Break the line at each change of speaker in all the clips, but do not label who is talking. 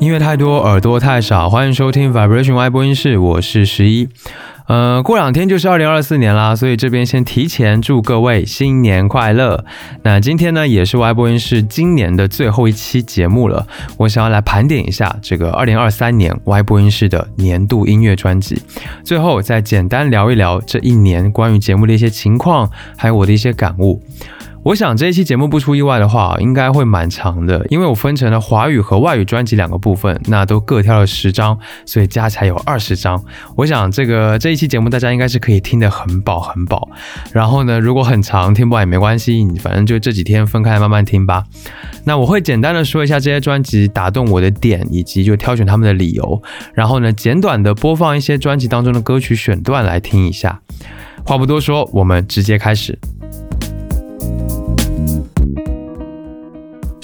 音乐太多，耳朵太少，欢迎收听 Vibration Y 播音室，我是十一。呃，过两天就是二零二四年啦，所以这边先提前祝各位新年快乐。那今天呢，也是 Y 播音室今年的最后一期节目了，我想要来盘点一下这个二零二三年 Y 播音室的年度音乐专辑，最后再简单聊一聊这一年关于节目的一些情况，还有我的一些感悟。我想这一期节目不出意外的话，应该会蛮长的，因为我分成了华语和外语专辑两个部分，那都各挑了十张，所以加起来有二十张。我想这个这一期节目大家应该是可以听得很饱很饱。然后呢，如果很长听不完也没关系，你反正就这几天分开慢慢听吧。那我会简单的说一下这些专辑打动我的点，以及就挑选他们的理由。然后呢，简短的播放一些专辑当中的歌曲选段来听一下。话不多说，我们直接开始。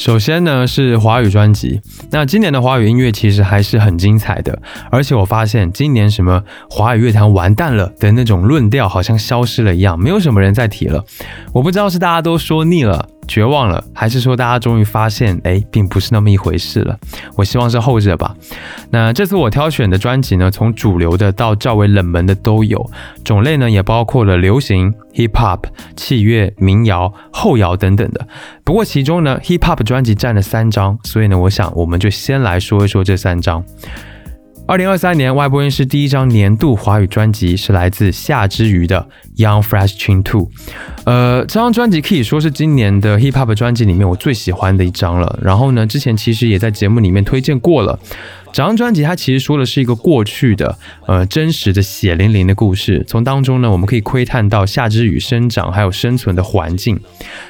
首先呢是华语专辑，那今年的华语音乐其实还是很精彩的，而且我发现今年什么华语乐坛完蛋了的那种论调好像消失了一样，没有什么人在提了，我不知道是大家都说腻了。绝望了，还是说大家终于发现，哎，并不是那么一回事了？我希望是后者吧。那这次我挑选的专辑呢，从主流的到较为冷门的都有，种类呢也包括了流行、hip hop、器乐、民谣、后摇等等的。不过其中呢，hip hop 专辑占了三张，所以呢，我想我们就先来说一说这三张。二零二三年，外播音师第一张年度华语专辑是来自夏之瑜的《Young Fresh Chin Two》。呃，这张专辑可以说是今年的 Hip Hop 专辑里面我最喜欢的一张了。然后呢，之前其实也在节目里面推荐过了。整张专辑它其实说的是一个过去的，呃，真实的血淋淋的故事。从当中呢，我们可以窥探到夏之雨生长还有生存的环境。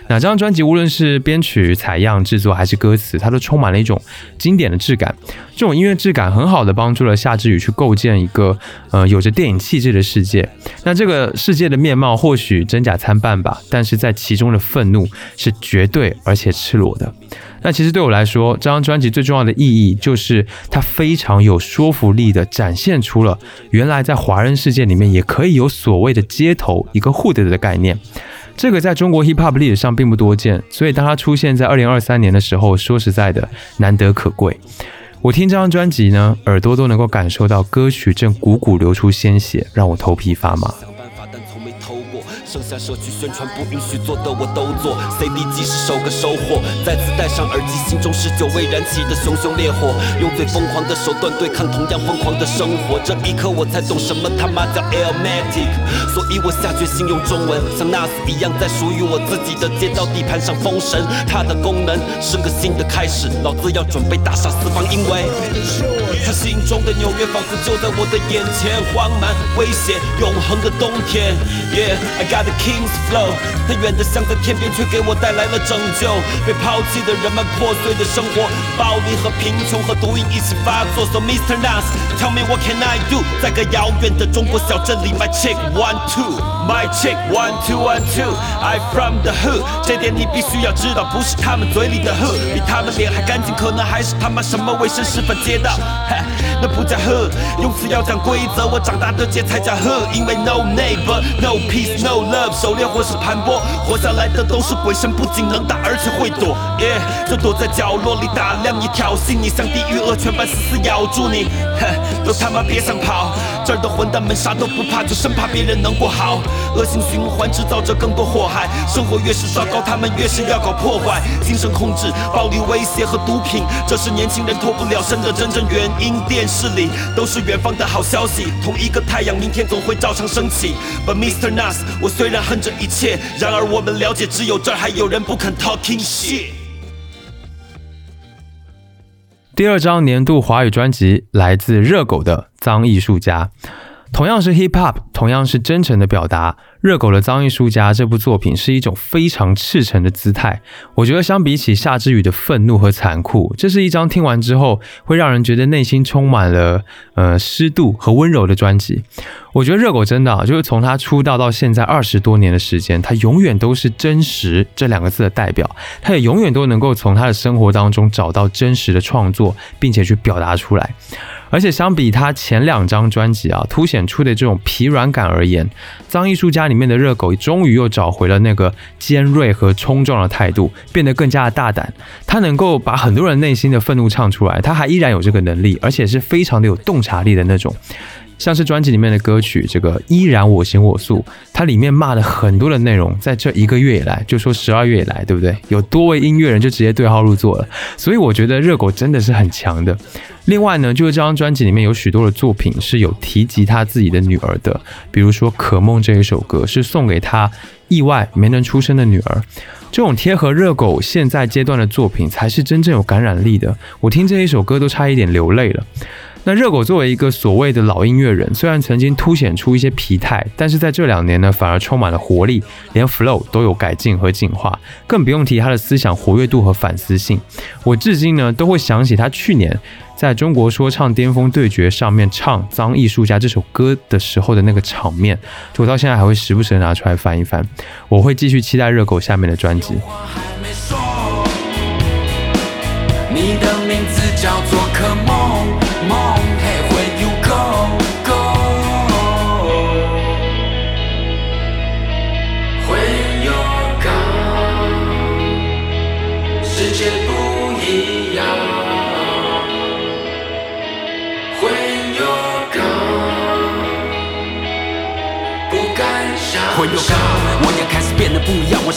那这张专辑无论是编曲、采样、制作还是歌词，它都充满了一种经典的质感。这种音乐质感很好的帮助了夏之雨去构建一个，呃，有着电影气质的世界。那这个世界的面貌或许真假参半吧，但是在其中的愤怒是绝对而且赤裸的。那其实对我来说，这张专辑最重要的意义就是它非常有说服力的展现出了原来在华人世界里面也可以有所谓的街头一个 hood 的概念。这个在中国 hip hop 历史上并不多见，所以当它出现在二零二三年的时候，说实在的难得可贵。我听这张专辑呢，耳朵都能够感受到歌曲正汩汩流出鲜血，让我头皮发麻。
剩下社区宣传不允许做的我都做，CD 即是首个收获。再次戴上耳机，心中是久未燃起的熊熊烈火，用最疯狂的手段对抗同样疯狂的生活。这一刻我才懂什么他妈叫 Almatic，所以我下决心用中文，像 Nas 一样在属于我自己的街道地盘上封神。它的功能是个新的开始，老子要准备大杀四方，因为他心中的纽约仿佛就在我的眼前，荒蛮危险永恒的冬天。Yeah I got got The King's Flow，它远的像在天边，却给我带来了拯救。被抛弃的人们，破碎的生活，暴力和贫穷和毒瘾一起发作。So Mr. Nas，tell me what can I do？在个遥远的中国小镇里，My chick one two，My chick one two one two，I from the hood。这点你必须要知道，不是他们嘴里的 hood，比他们脸还干净，可能还是他妈什么卫生示范街道。那不叫 hood，用词要讲规则。我长大的街才叫 hood，因为 no neighbor，no peace，no。love，狩猎或是盘剥，活下来的都是鬼神，不仅能打，而且会躲。耶，就躲在角落里打量你，挑衅你，像地狱恶犬般死死咬住你。哼，都他妈别想跑，这儿的混蛋们啥都不怕，就生怕别人能过好。恶性循环制造着更多祸害，生活越是糟糕，他们越是要搞破坏。精神控制、暴力威胁和毒品，这是年轻人脱不了身的真正原因。电视里都是远方的好消息，同一个太阳，明天总会照常升起。But Mr. Nas，我虽然恨这一切，然而我们了解，只有这儿还有人不肯 talking shit。
第二张年度华语专辑来自热狗的《脏艺术家》，同样是 hip hop，同样是真诚的表达。热狗的脏艺术家这部作品是一种非常赤诚的姿态，我觉得相比起夏之雨的愤怒和残酷，这是一张听完之后会让人觉得内心充满了呃湿度和温柔的专辑。我觉得热狗真的啊就是从他出道到现在二十多年的时间，他永远都是真实这两个字的代表，他也永远都能够从他的生活当中找到真实的创作，并且去表达出来。而且相比他前两张专辑啊，凸显出的这种疲软感而言，《脏艺术家》里面的热狗终于又找回了那个尖锐和冲撞的态度，变得更加的大胆。他能够把很多人内心的愤怒唱出来，他还依然有这个能力，而且是非常的有洞察力的那种。像是专辑里面的歌曲，这个依然我行我素，它里面骂的很多的内容，在这一个月以来，就说十二月以来，对不对？有多位音乐人就直接对号入座了，所以我觉得热狗真的是很强的。另外呢，就是这张专辑里面有许多的作品是有提及他自己的女儿的，比如说《可梦》这一首歌是送给他意外没能出生的女儿。这种贴合热狗现在阶段的作品，才是真正有感染力的。我听这一首歌都差一点流泪了。那热狗作为一个所谓的老音乐人，虽然曾经凸显出一些疲态，但是在这两年呢，反而充满了活力，连 flow 都有改进和进化，更不用提他的思想活跃度和反思性。我至今呢，都会想起他去年在中国说唱巅峰对决上面唱《脏艺术家》这首歌的时候的那个场面，我到现在还会时不时拿出来翻一翻。我会继续期待热狗下面的专辑。你的名字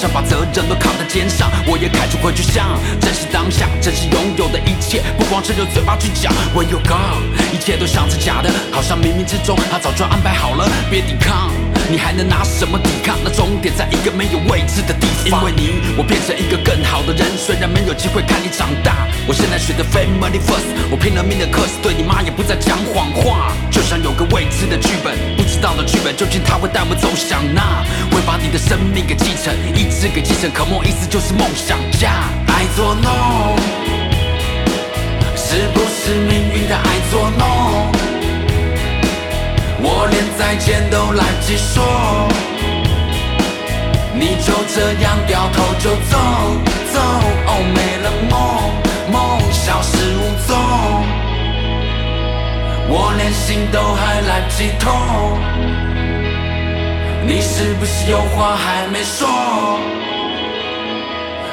想把责任都扛在肩上，我也开始回去想，珍惜当下，珍惜拥有的一切，不光只有嘴巴去讲。会有高，一切都像是假的，好像冥冥之中他早就安排好了。别抵抗。你还能拿什么抵抗？那终点在一个没有位置的地方。因为你，我变成一个更好的人。虽然没有机会看你长大，我现在选择 family first。我拼了命的 curse，，对你妈也不再讲谎话。就像有个未知的剧本，不知道的剧本，究竟他会带我走向哪？会把你的生命给继承，志给继承。可梦意思就是梦想家。爱作弄，是不是命运的爱作弄？我连再见都来不及说，你就这样掉头就走走，哦，没了梦，梦消失无踪，我连心都还来不及痛，你是不是有话还没说？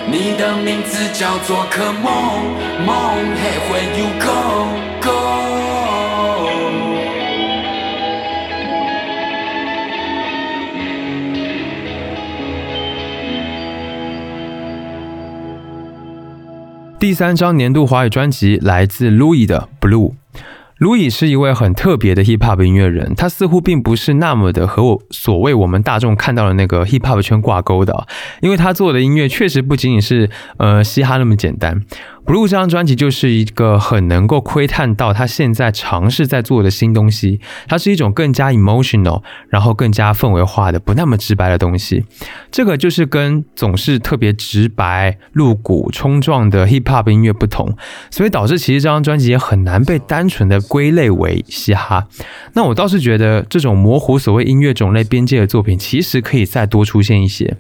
你的名字叫做可梦，梦，Hey where you go go？第三张年度华语专辑来自 Louis 的《Blue》。卢以是一位很特别的 Hip Hop 音乐人，他似乎并不是那么的和我所谓我们大众看到的那个 Hip Hop 圈挂钩的，因为他做的音乐确实不仅仅是呃嘻哈那么简单。Blue 这张专辑就是一个很能够窥探到他现在尝试在做的新东西，它是一种更加 emotional，然后更加氛围化的，不那么直白的东西。这个就是跟总是特别直白、露骨、冲撞的 hip hop 音乐不同，所以导致其实这张专辑也很难被单纯的归类为嘻哈。那我倒是觉得这种模糊所谓音乐种类边界的作品，其实可以再多出现一些。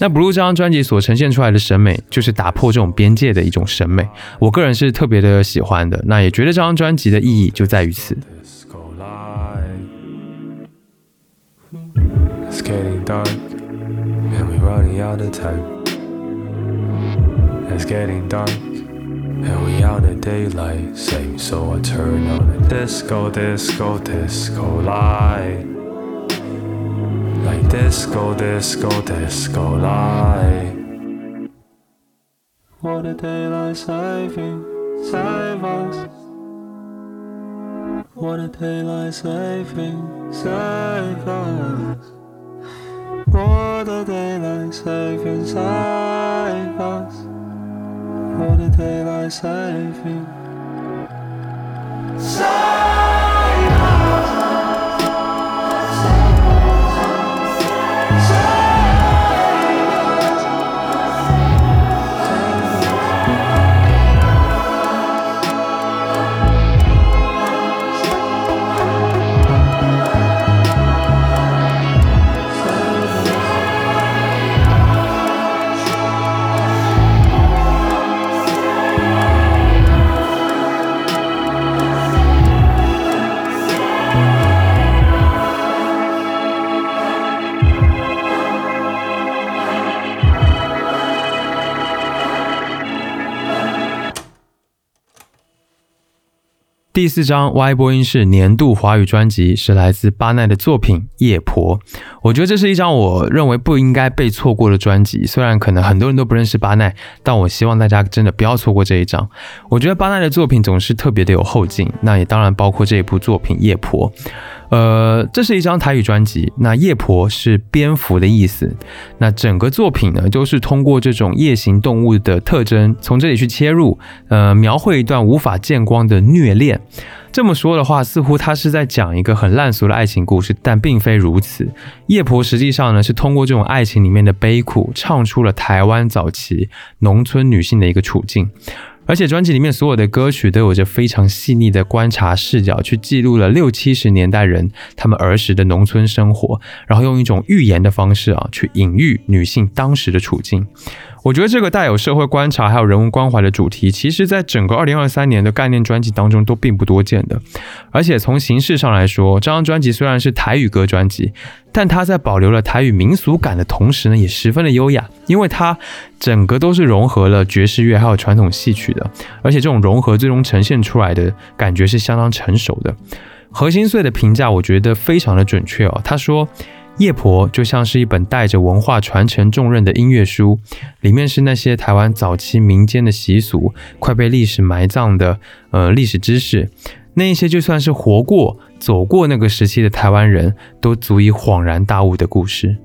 那 Blue 这张专辑所呈现出来的审美，就是打破这种边界的一种审美。我个人是特别的喜欢的，那也觉得这张专辑的意义就在于此。What a daylight saving, save us. What a daylight saving, save us. What a daylight saving, save us. What a daylight saving, save us. 第四张 Y 播音是年度华语专辑是来自巴奈的作品《夜婆》，我觉得这是一张我认为不应该被错过的专辑。虽然可能很多人都不认识巴奈，但我希望大家真的不要错过这一张。我觉得巴奈的作品总是特别的有后劲，那也当然包括这一部作品《夜婆》。呃，这是一张台语专辑。那夜婆是蝙蝠的意思。那整个作品呢，都是通过这种夜行动物的特征，从这里去切入，呃，描绘一段无法见光的虐恋。这么说的话，似乎他是在讲一个很烂俗的爱情故事，但并非如此。夜婆实际上呢，是通过这种爱情里面的悲苦，唱出了台湾早期农村女性的一个处境。而且专辑里面所有的歌曲都有着非常细腻的观察视角，去记录了六七十年代人他们儿时的农村生活，然后用一种寓言的方式啊，去隐喻女性当时的处境。我觉得这个带有社会观察还有人文关怀的主题，其实在整个二零二三年的概念专辑当中都并不多见的。而且从形式上来说，这张专辑虽然是台语歌专辑，但它在保留了台语民俗感的同时呢，也十分的优雅，因为它整个都是融合了爵士乐还有传统戏曲的，而且这种融合最终呈现出来的感觉是相当成熟的。何心碎的评价我觉得非常的准确哦，他说。夜婆就像是一本带着文化传承重任的音乐书，里面是那些台湾早期民间的习俗，快被历史埋葬的呃历史知识，那一些就算是活过、走过那个时期的台湾人都足以恍然大悟的故事。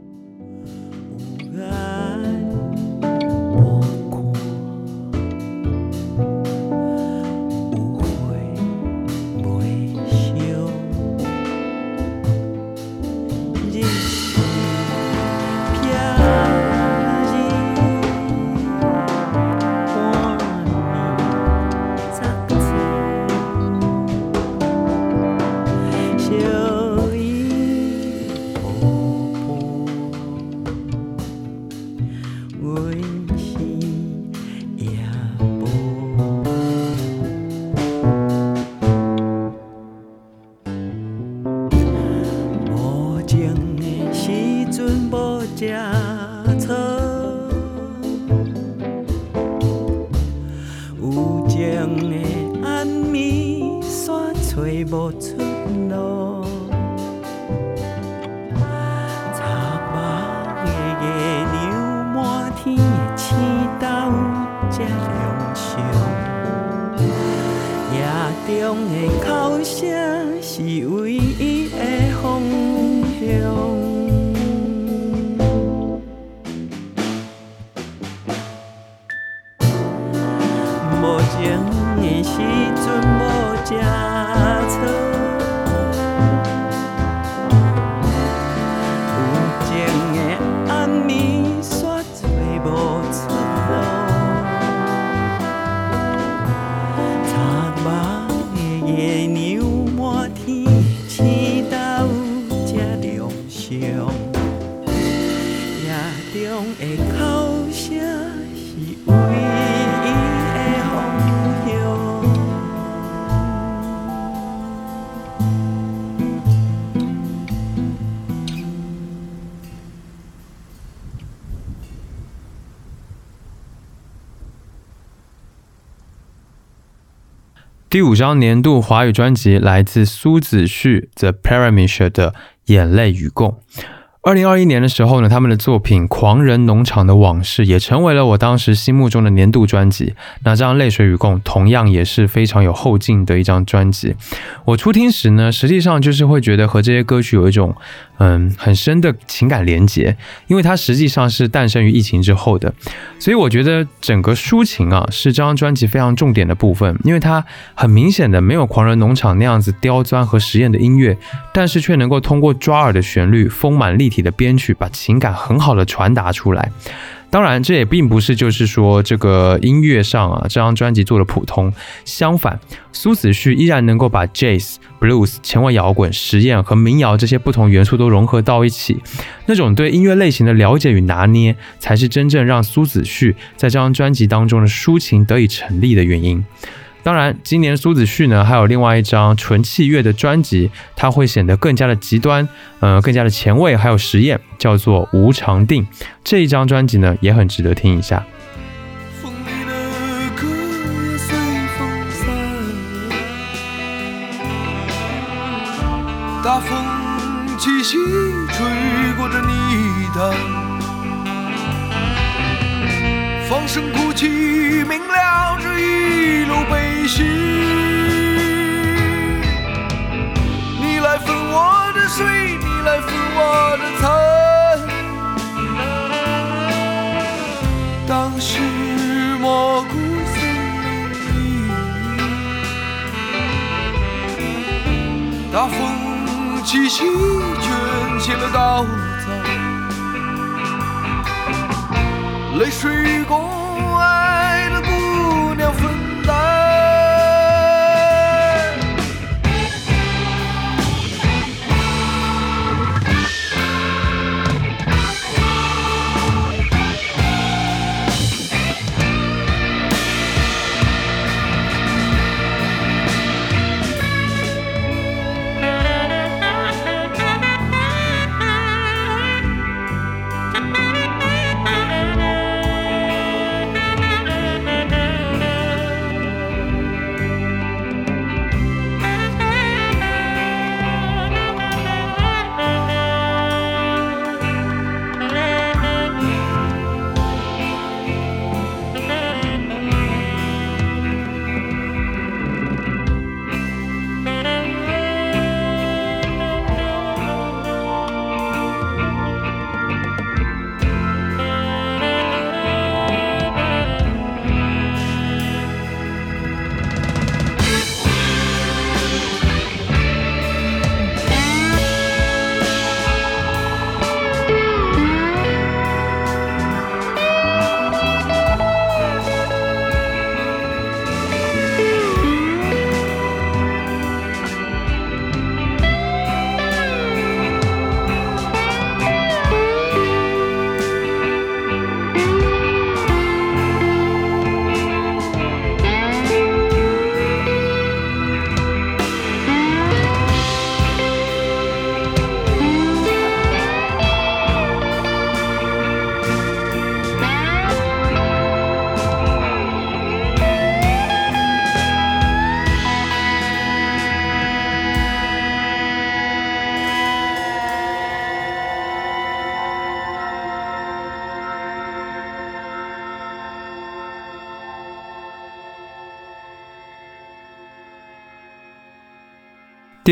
第五张年度华语专辑来自苏子旭 The Parameter 的《眼泪与共》。二零二一年的时候呢，他们的作品《狂人农场的往事》也成为了我当时心目中的年度专辑。那这张《泪水与共》同样也是非常有后劲的一张专辑。我初听时呢，实际上就是会觉得和这些歌曲有一种嗯很深的情感连结，因为它实际上是诞生于疫情之后的。所以我觉得整个抒情啊是这张专辑非常重点的部分，因为它很明显的没有《狂人农场》那样子刁钻和实验的音乐，但是却能够通过抓耳的旋律、丰满立。体的编曲把情感很好的传达出来，当然这也并不是就是说这个音乐上啊这张专辑做的普通，相反，苏子旭依然能够把 Jazz、Blues、前卫摇滚、实验和民谣这些不同元素都融合到一起，那种对音乐类型的了解与拿捏，才是真正让苏子旭在这张专辑当中的抒情得以成立的原因。当然，今年苏子旭呢还有另外一张纯器乐的专辑，它会显得更加的极端，呃，更加的前卫，还有实验，叫做《无常定》。这一张专辑呢也很值得听一下。
大风起兮吹过这泥塘，放声哭泣，明了这一路悲喜。你来分我的水，你来分我的餐。当时蘑菇森林里，大风。起兮卷起了稻泪水与共爱的姑娘分担。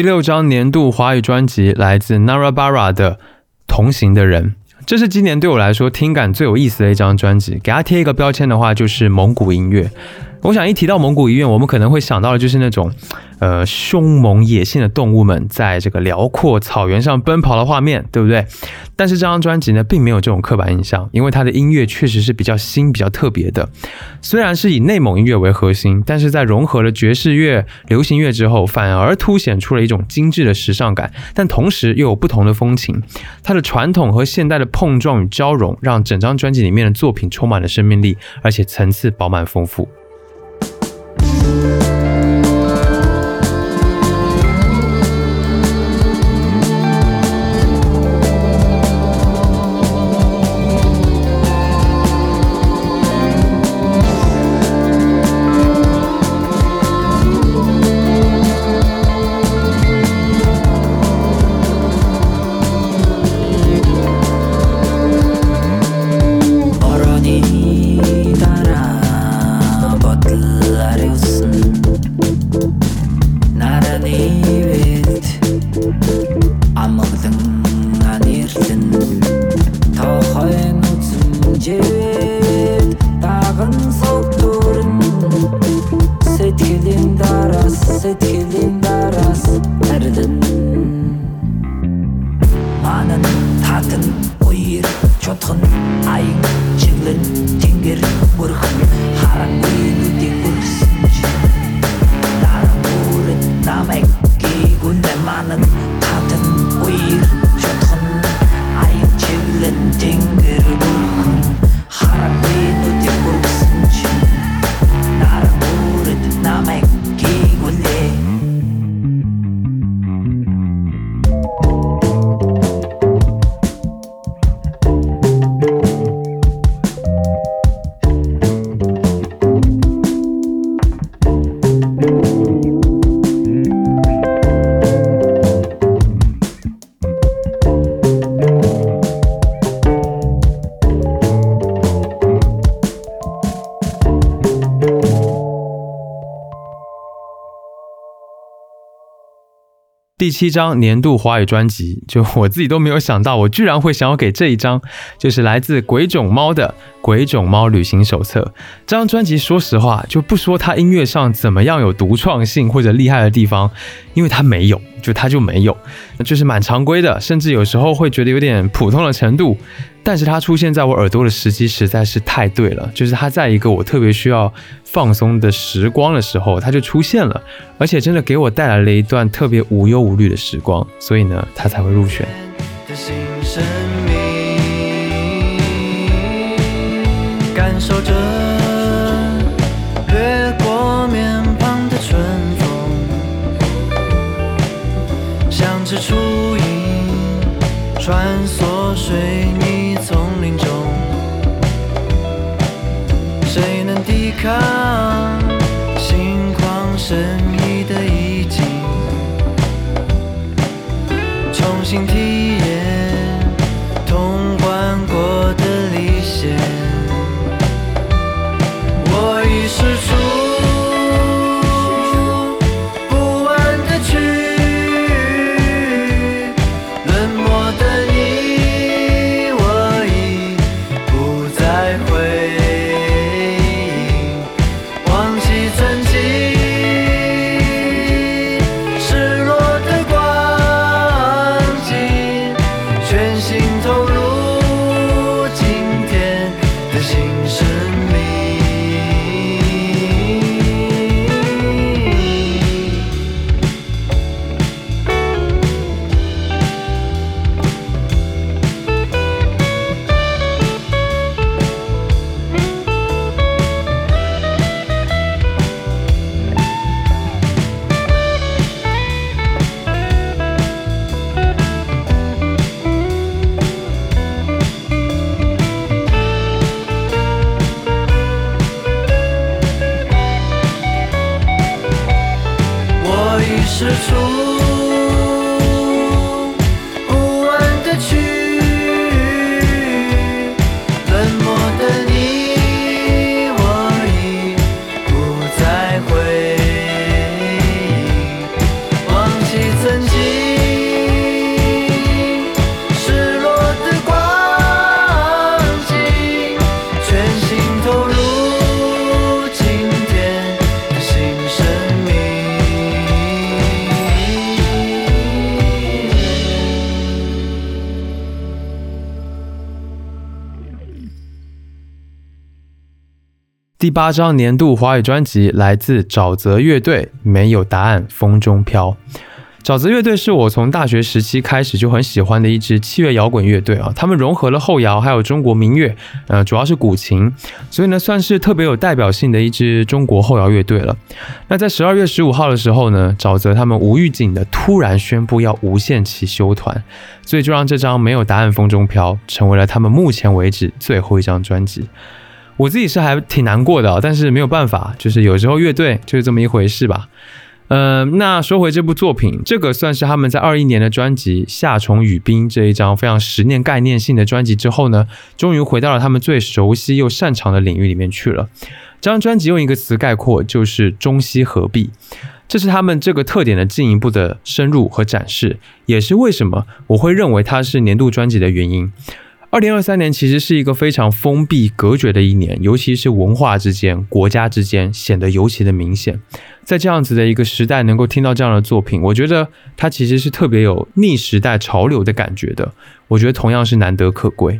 第六张年度华语专辑来自 Narabara 的《同行的人》，这是今年对我来说听感最有意思的一张专辑。给它贴一个标签的话，就是蒙古音乐。我想一提到蒙古音乐，我们可能会想到的就是那种。呃，凶猛野性的动物们在这个辽阔草原上奔跑的画面，对不对？但是这张专辑呢，并没有这种刻板印象，因为它的音乐确实是比较新、比较特别的。虽然是以内蒙音乐为核心，但是在融合了爵士乐、流行乐之后，反而凸显出了一种精致的时尚感，但同时又有不同的风情。它的传统和现代的碰撞与交融，让整张专辑里面的作品充满了生命力，而且层次饱满丰富。Ooh.
第七张年度华语专辑，就我自己都没有想到，我居然会想要给这一张，就是来自鬼冢猫的《鬼冢猫旅行手册》这张专辑。说实话，就不说它音乐上怎么样有独创性或者厉害的地方，因为它没有，就它就没有，就是蛮常规的，甚至有时候会觉得有点普通的程度。但是它出现在我耳朵的时机实在是太对了，就是它在一个我特别需要放松的时光的时候，它就出现了，而且真的给我带来了一段特别无忧无虑的时光，所以呢，它才会入选。
感受着掠过面庞的春风，像只雏鹰穿梭水泥。倾
听八张年度华语专辑来自沼泽乐队，《没有答案，风中飘》。沼泽乐队是我从大学时期开始就很喜欢的一支器乐摇滚乐队啊，他们融合了后摇还有中国民乐，呃，主要是古琴，所以呢算是特别有代表性的一支中国后摇乐队了。那在十二月十五号的时候呢，沼泽他们无预警的突然宣布要无限期休团，所以就让这张《没有答案，风中飘》成为了他们目前为止最后一张专辑。我自己是还挺难过的，但是没有办法，就是有时候乐队就是这么一回事吧。呃，那说回这部作品，这个算是他们在二一年的专辑《夏虫语冰》这一张非常实念概念性的专辑之后呢，终于回到了他们最熟悉又擅长的领域里面去了。这张专辑用一个词概括，就是中西合璧，这是他们这个特点的进一步的深入和展示，也是为什么我会认为它是年度专辑的原因。二零二三年其实是一个非常封闭隔绝的一年，尤其是文化之间、国家之间显得尤其的明显。在这样子的一个时代，能够听到这样的作品，我觉得它其实是特别有逆时代潮流的感觉的。我觉得同样是难得可贵。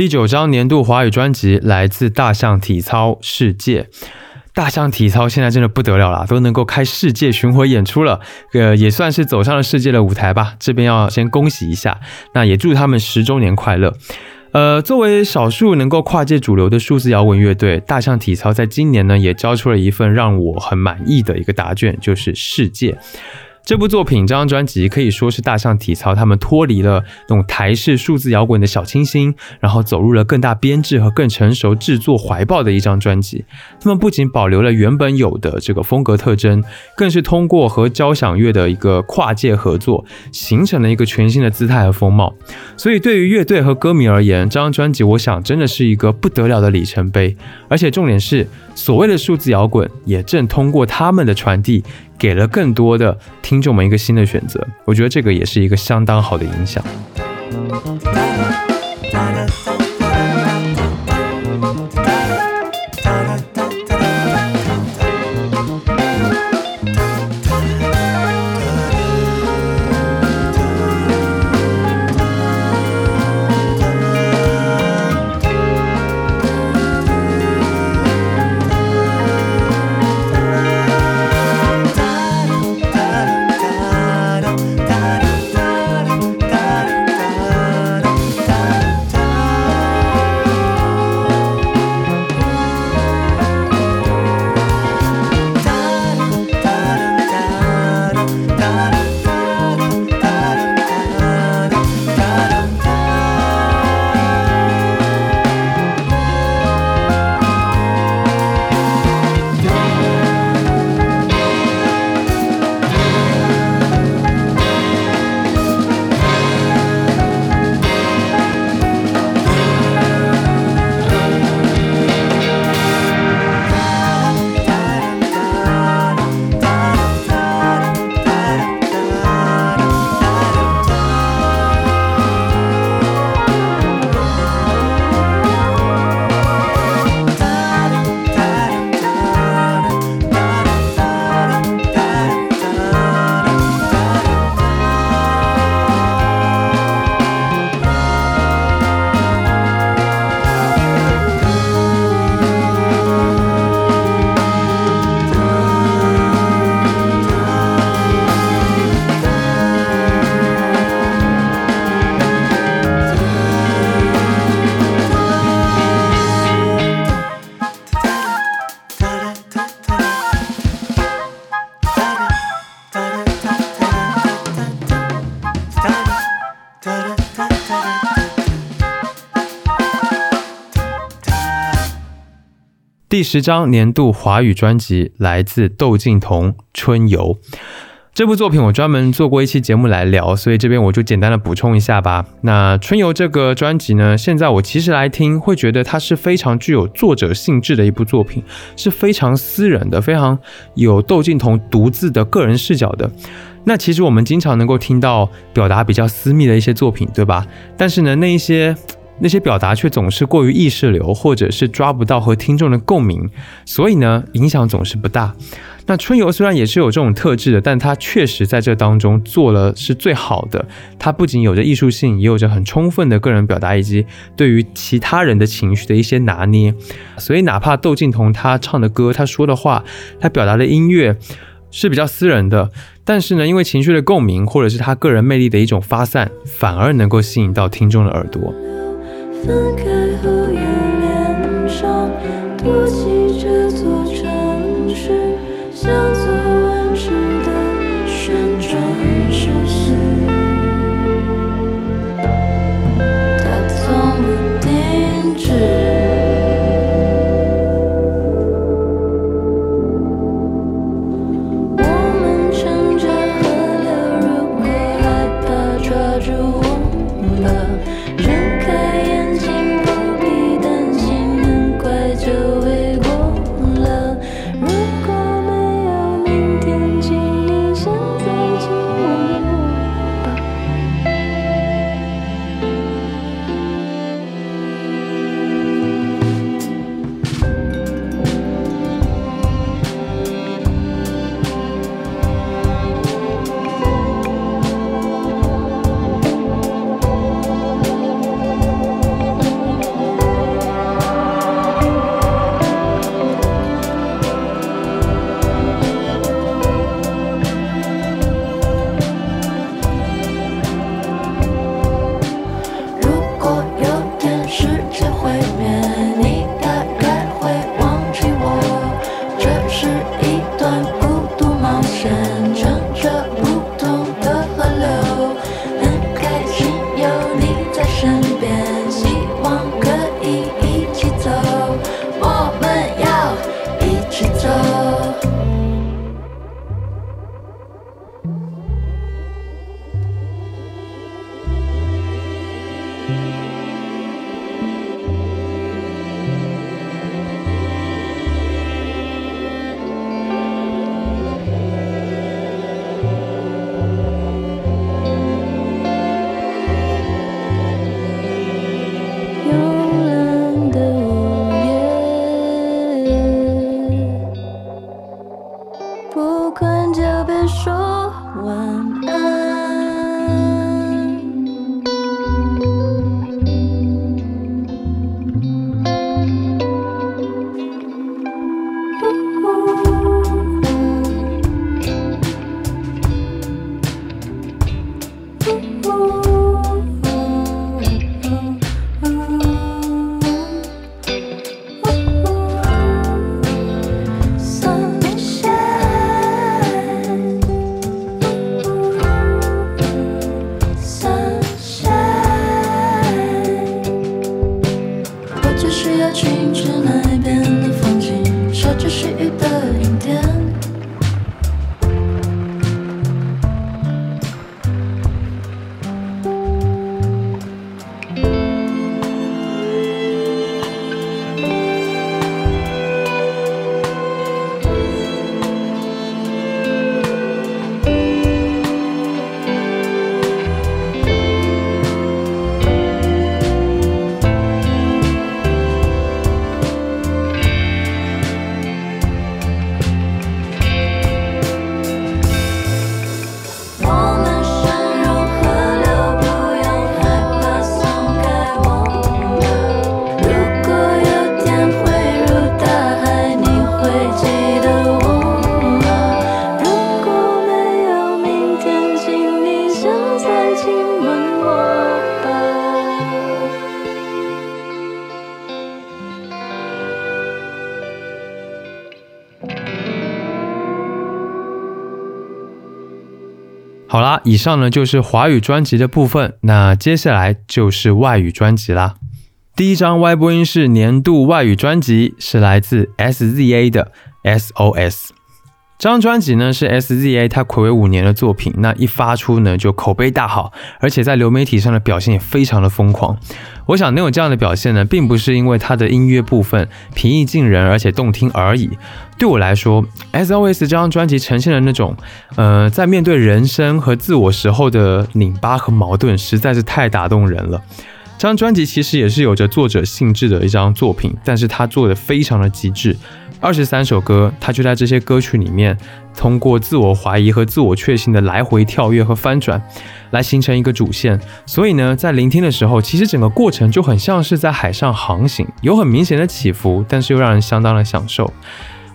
第九张年度华语专辑来自大象体操《世界》。大象体操现在真的不得了了，都能够开世界巡回演出了，呃，也算是走上了世界的舞台吧。这边要先恭喜一下，那也祝他们十周年快乐。呃，作为少数能够跨界主流的数字摇滚乐队，大象体操在今年呢也交出了一份让我很满意的一个答卷，就是《世界》。这部作品，这张专辑可以说是大象体操他们脱离了那种台式数字摇滚的小清新，然后走入了更大编制和更成熟制作怀抱的一张专辑。他们不仅保留了原本有的这个风格特征，更是通过和交响乐的一个跨界合作，形成了一个全新的姿态和风貌。所以，对于乐队和歌迷而言，这张专辑我想真的是一个不得了的里程碑。而且重点是，所谓的数字摇滚也正通过他们的传递。给了更多的听众们一个新的选择，我觉得这个也是一个相当好的影响。第十张年度华语专辑来自窦靖童《春游》这部作品，我专门做过一期节目来聊，所以这边我就简单的补充一下吧。那《春游》这个专辑呢，现在我其实来听，会觉得它是非常具有作者性质的一部作品，是非常私人的，非常有窦靖童独自的个人视角的。那其实我们经常能够听到表达比较私密的一些作品，对吧？但是呢，那一些。那些表达却总是过于意识流，或者是抓不到和听众的共鸣，所以呢，影响总是不大。那春游虽然也是有这种特质的，但它确实在这当中做了是最好的。它不仅有着艺术性，也有着很充分的个人表达，以及对于其他人的情绪的一些拿捏。所以，哪怕窦靖童他唱的歌、他说的话、他表达的音乐是比较私人的，但是呢，因为情绪的共鸣，或者是他个人魅力的一种发散，反而能够吸引到听众的耳朵。
分开后又连上，多起这座城。
以上呢就是华语专辑的部分，那接下来就是外语专辑啦。第一张 Y 播音室年度外语专辑是来自 SZA 的 SOS。这张专辑呢是 SZA 他暌违五年的作品，那一发出呢就口碑大好，而且在流媒体上的表现也非常的疯狂。我想能有这样的表现呢，并不是因为他的音乐部分平易近人而且动听而已。对我来说，SOS 这张专辑呈现的那种，呃，在面对人生和自我时候的拧巴和矛盾，实在是太打动人了。这张专辑其实也是有着作者性质的一张作品，但是他做的非常的极致。二十三首歌，他就在这些歌曲里面，通过自我怀疑和自我确信的来回跳跃和翻转，来形成一个主线。所以呢，在聆听的时候，其实整个过程就很像是在海上航行，有很明显的起伏，但是又让人相当的享受。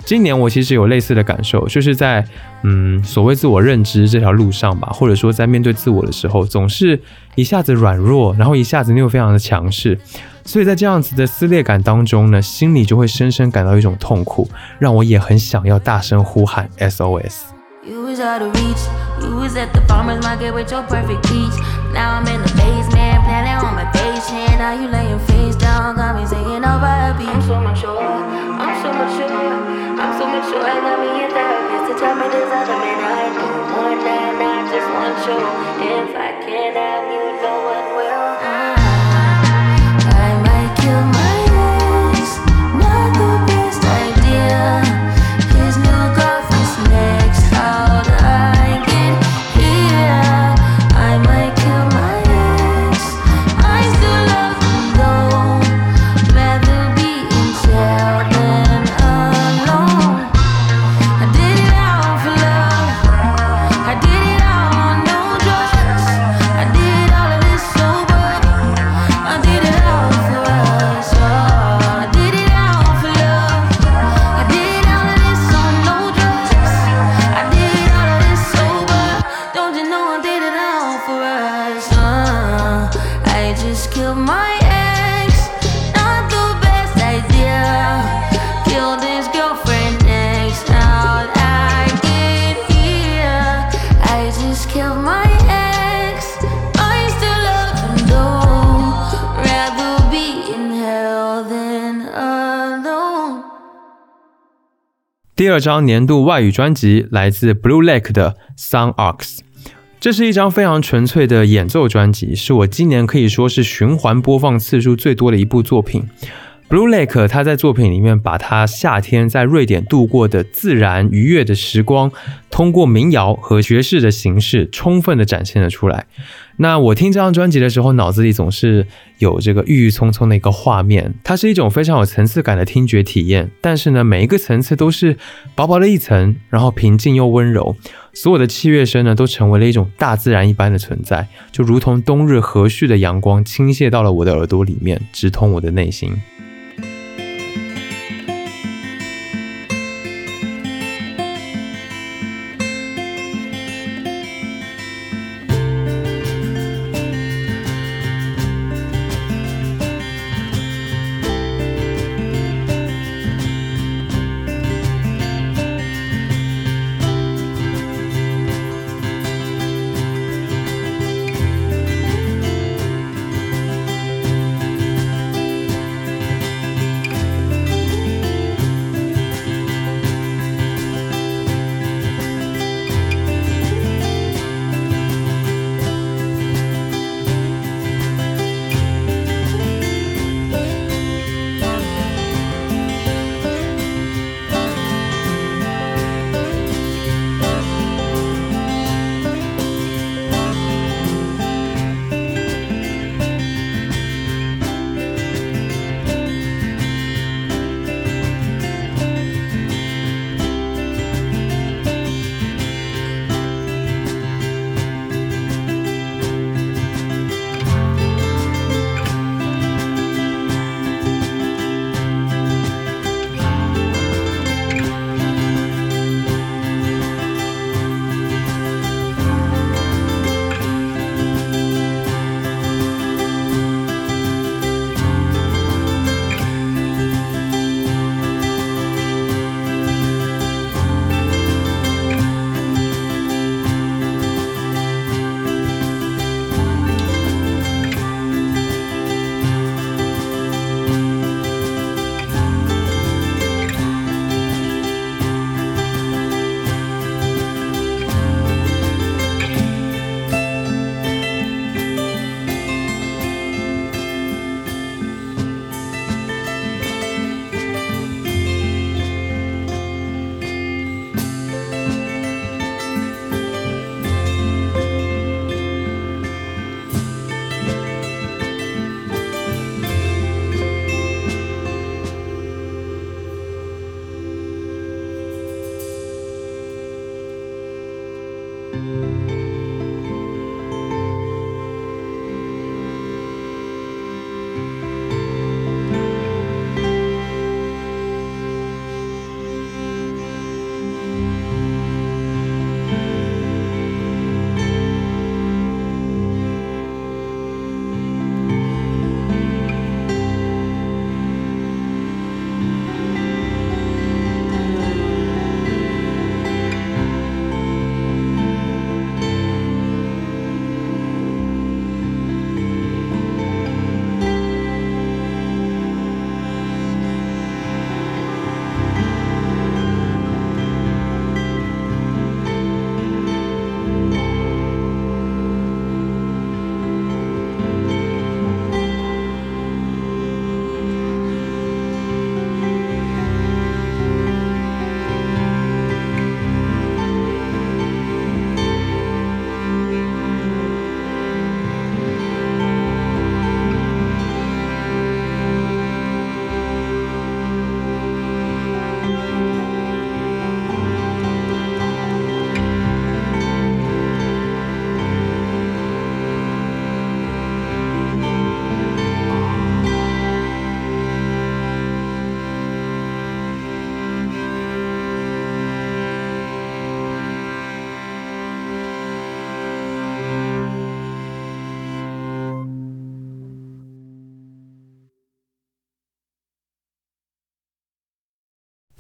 今年我其实有类似的感受，就是在嗯所谓自我认知这条路上吧，或者说在面对自我的时候，总是一下子软弱，然后一下子又非常的强势，所以在这样子的撕裂感当中呢，心里就会深深感到一种痛苦，让我也很想要大声呼喊 SOS。
You was out of reach. You was at the farmer's market with your perfect peach. Now I'm in the basement, planning on my patient. Now you laying face down, got me singing over a beat. I'm so mature, I'm so mature, I'm so mature. Got me a therapist to tell me there's other men I do. One night, not just one show. If I can't have you, no one will.
第二张年度外语专辑来自 Blue Lake 的 Sun Ox，这是一张非常纯粹的演奏专辑，是我今年可以说是循环播放次数最多的一部作品。Blue Lake 他在作品里面把他夏天在瑞典度过的自然愉悦的时光，通过民谣和爵士的形式，充分的展现了出来。那我听这张专辑的时候，脑子里总是有这个郁郁葱葱的一个画面，它是一种非常有层次感的听觉体验。但是呢，每一个层次都是薄薄的一层，然后平静又温柔。所有的器乐声呢，都成为了一种大自然一般的存在，就如同冬日和煦的阳光倾泻到了我的耳朵里面，直通我的内心。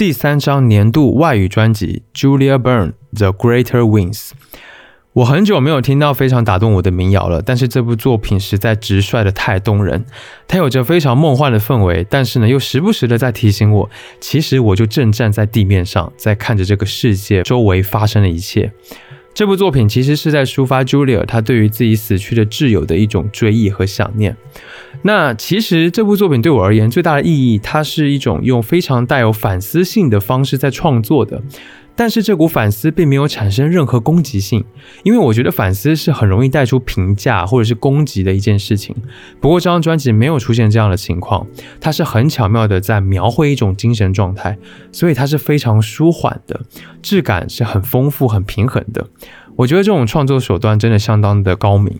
第三张年度外语专辑《Julia Byrne The Greater Wings》。我很久没有听到非常打动我的民谣了，但是这部作品实在直率的太动人，它有着非常梦幻的氛围，但是呢又时不时的在提醒我，其实我就正站在地面上，在看着这个世界周围发生的一切。这部作品其实是在抒发 Julia 她对于自己死去的挚友的一种追忆和想念。那其实这部作品对我而言最大的意义，它是一种用非常带有反思性的方式在创作的。但是这股反思并没有产生任何攻击性，因为我觉得反思是很容易带出评价或者是攻击的一件事情。不过这张专辑没有出现这样的情况，它是很巧妙的在描绘一种精神状态，所以它是非常舒缓的，质感是很丰富、很平衡的。我觉得这种创作手段真的相当的高明。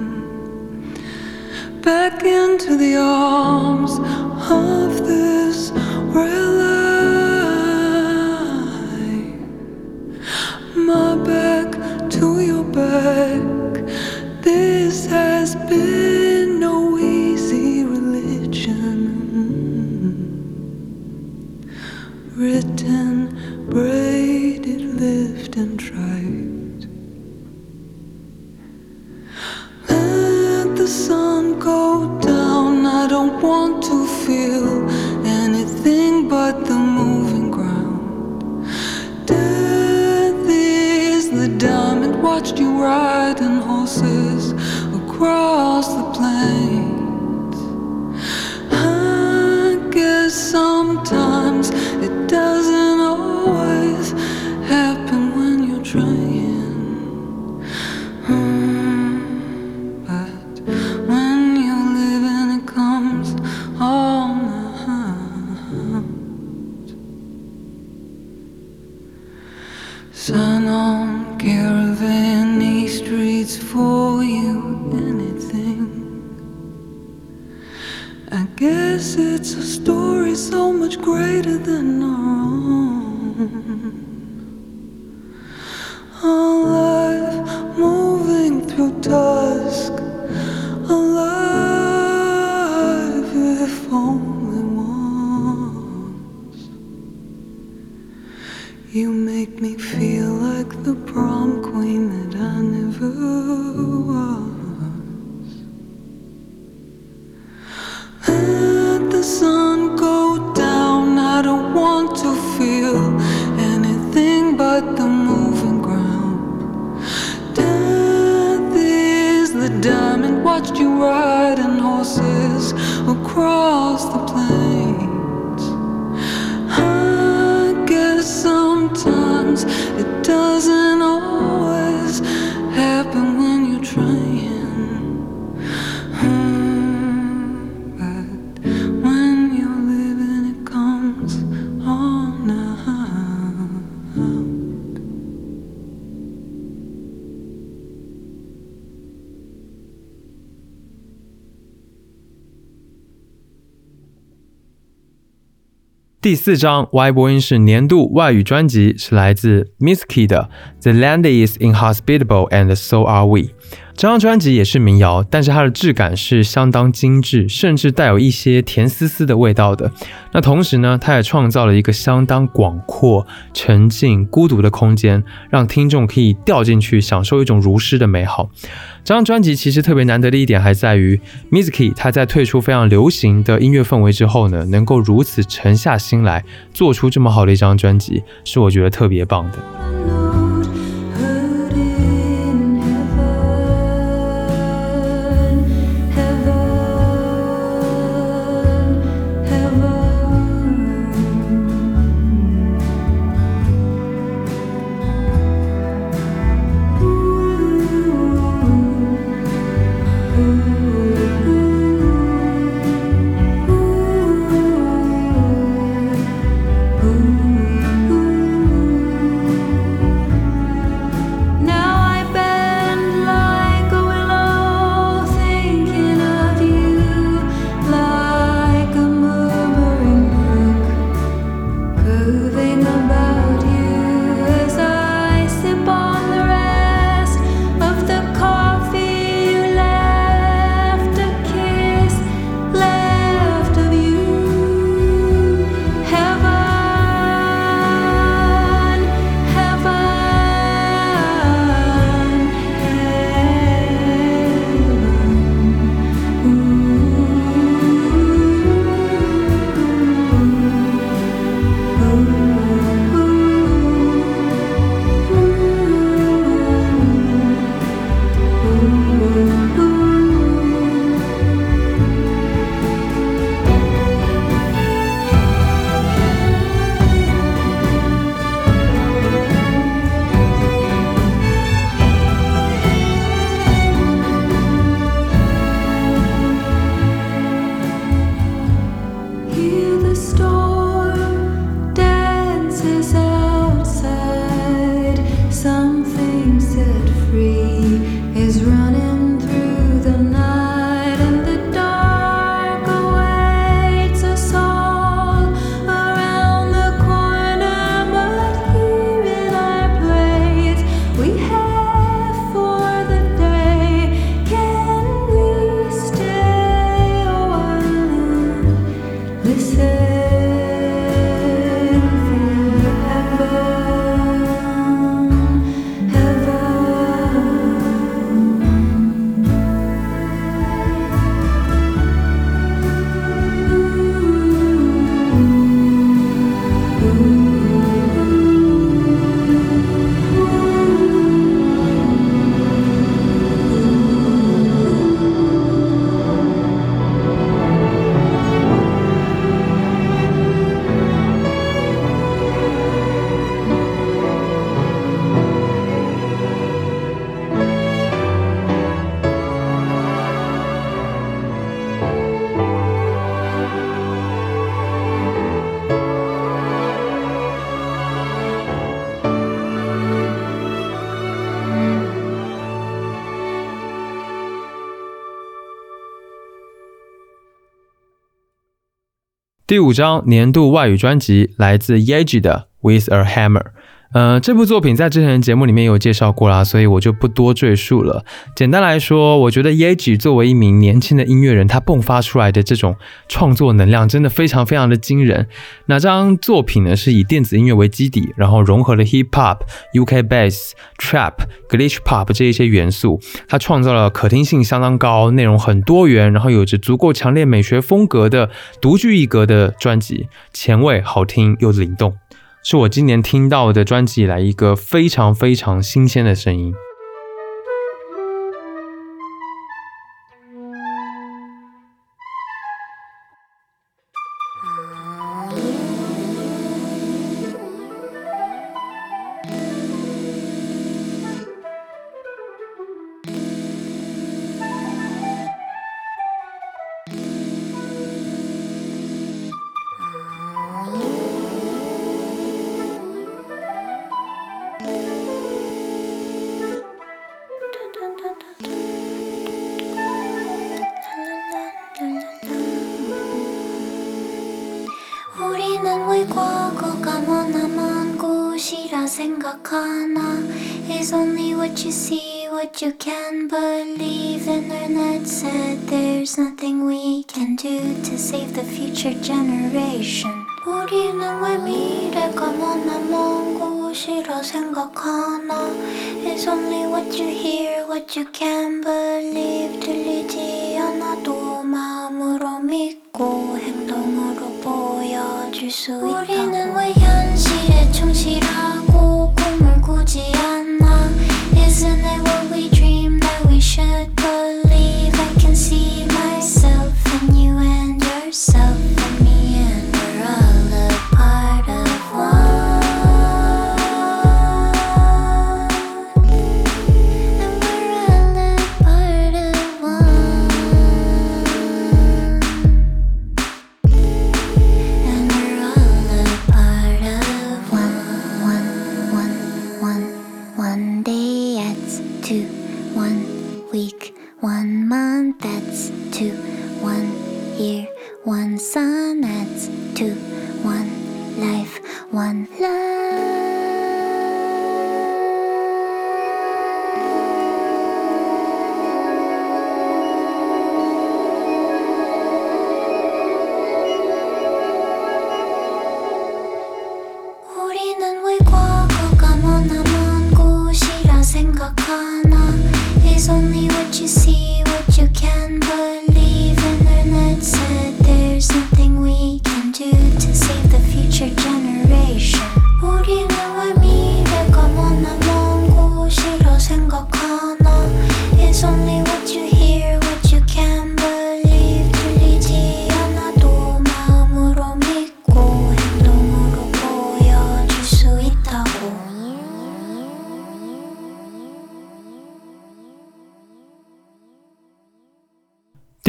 back into the arms of this real
第四张 Y 播音是年度外语专辑是来自 Misky 的《The Land Is Inhospitable and So Are We》。这张专辑也是民谣，但是它的质感是相当精致，甚至带有一些甜丝丝的味道的。那同时呢，它也创造了一个相当广阔、沉静、孤独的空间，让听众可以掉进去，享受一种如诗的美好。这张专辑其实特别难得的一点还在于 Misky 他在退出非常流行的音乐氛围之后呢，能够如此沉下心来做出这么好的一张专辑，是我觉得特别棒的。第五张年度外语专辑来自 Yeji 的《With a Hammer》。呃，这部作品在之前的节目里面有介绍过啦，所以我就不多赘述了。简单来说，我觉得 Yeji 作为一名年轻的音乐人，他迸发出来的这种创作能量真的非常非常的惊人。那张作品呢，是以电子音乐为基底，然后融合了 Hip Hop、UK Bass、Trap、Glitch Pop 这一些元素，它创造了可听性相当高、内容很多元，然后有着足够强烈美学风格的独具一格的专辑，前卫、好听又灵动。是我今年听到的专辑以来一个非常非常新鲜的声音。
Believe. 들리지 않아도 마음으로 믿고 행동으로 보여줄 수 있다.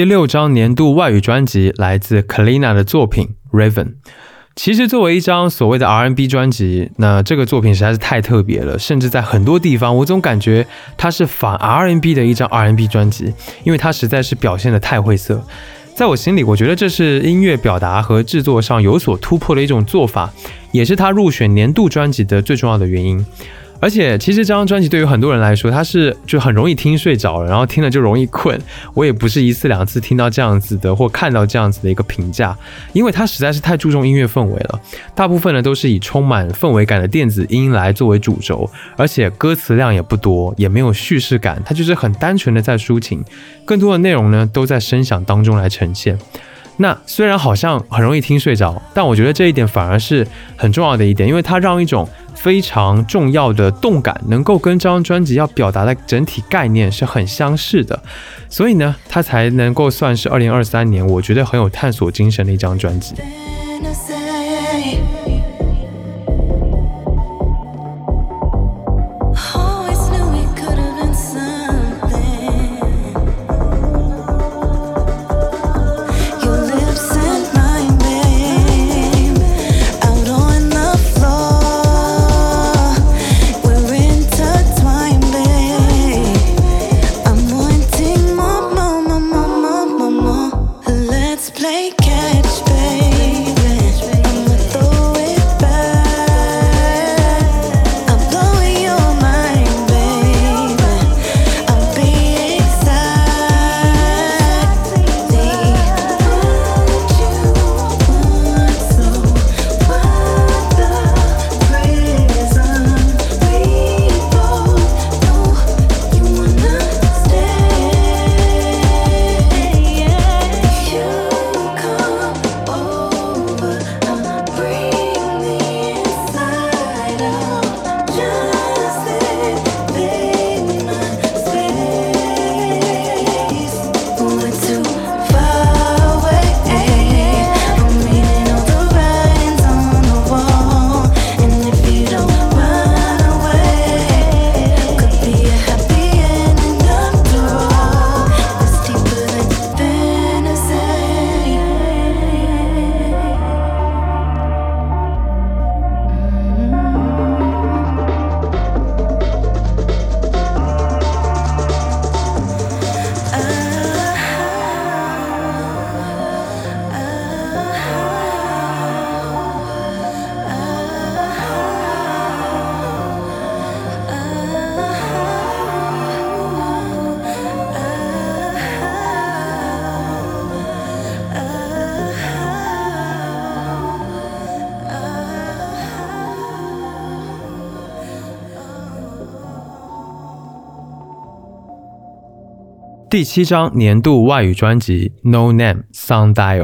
第六张年度外语专辑来自 Kalina 的作品《Raven》。其实作为一张所谓的 R&B 专辑，那这个作品实在是太特别了，甚至在很多地方，我总感觉它是反 R&B 的一张 R&B 专辑，因为它实在是表现的太晦涩。在我心里，我觉得这是音乐表达和制作上有所突破的一种做法，也是它入选年度专辑的最重要的原因。而且，其实这张专辑对于很多人来说，它是就很容易听睡着了，然后听了就容易困。我也不是一次两次听到这样子的或看到这样子的一个评价，因为它实在是太注重音乐氛围了。大部分呢都是以充满氛围感的电子音来作为主轴，而且歌词量也不多，也没有叙事感，它就是很单纯的在抒情，更多的内容呢都在声响当中来呈现。那虽然好像很容易听睡着，但我觉得这一点反而是很重要的一点，因为它让一种非常重要的动感能够跟这张专辑要表达的整体概念是很相似的，所以呢，它才能够算是二零二三年我觉得很有探索精神的一张专辑。第七张年度外语专辑《No Name Sundial》，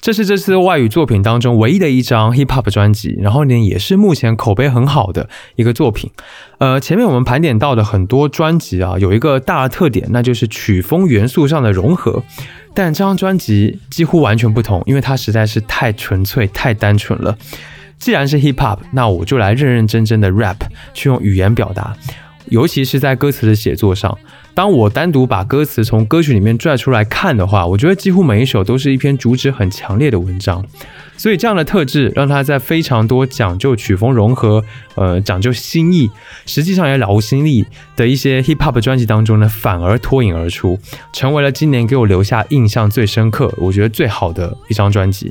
这是这次外语作品当中唯一的一张 hip hop 专辑，然后呢，也是目前口碑很好的一个作品。呃，前面我们盘点到的很多专辑啊，有一个大的特点，那就是曲风元素上的融合。但这张专辑几乎完全不同，因为它实在是太纯粹、太单纯了。既然是 hip hop，那我就来认认真真的 rap，去用语言表达，尤其是在歌词的写作上。当我单独把歌词从歌曲里面拽出来看的话，我觉得几乎每一首都是一篇主旨很强烈的文章。所以这样的特质让他在非常多讲究曲风融合、呃讲究新意，实际上也了无新意的一些 hip hop 专辑当中呢，反而脱颖而出，成为了今年给我留下印象最深刻、我觉得最好的一张专辑。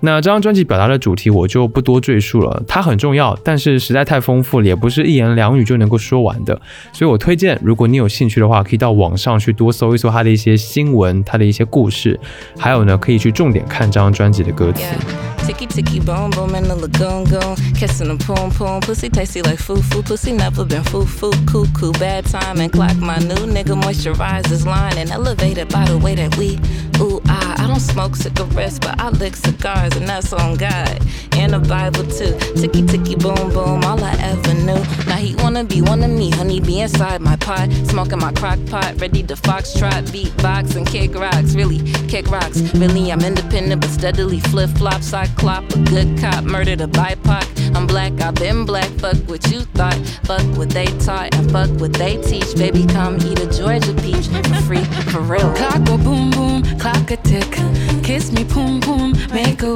那这张专辑表达的主题我就不多赘述了，它很重要，但是实在太丰富了，也不是一言两语就能够说完的。所以我推荐，如果你有兴趣的话，可以到网上去多搜一搜它的一些新闻、它的一些故事，还有呢，可以去重点看这张专辑的歌词。
Ticky ticky boom boom in the lagoon goon. Kissing the poom poom. Pussy tasty like foo foo. Pussy never been foo foo. Cuckoo. Bad time and clock. My new nigga moisturizes line and elevated by the way that we. Ooh, I, I don't smoke cigarettes, but I lick cigars and that's on God. And the Bible too. Ticky ticky boom boom. All I ever knew. Now he wanna be one of me. Honey be inside my pot. Smoking my crock pot. Ready to foxtrot. Beatbox and kick rocks. Really, kick rocks. Really, I'm independent but steadily flip flops. I clop a good cop, murdered a BIPOC. I'm black, I've been black. Fuck what you thought, fuck what they taught, and fuck what they teach. Baby, come eat a Georgia peach for free, for real.
Clock boom boom, clock a tick. Kiss me, boom boom, make a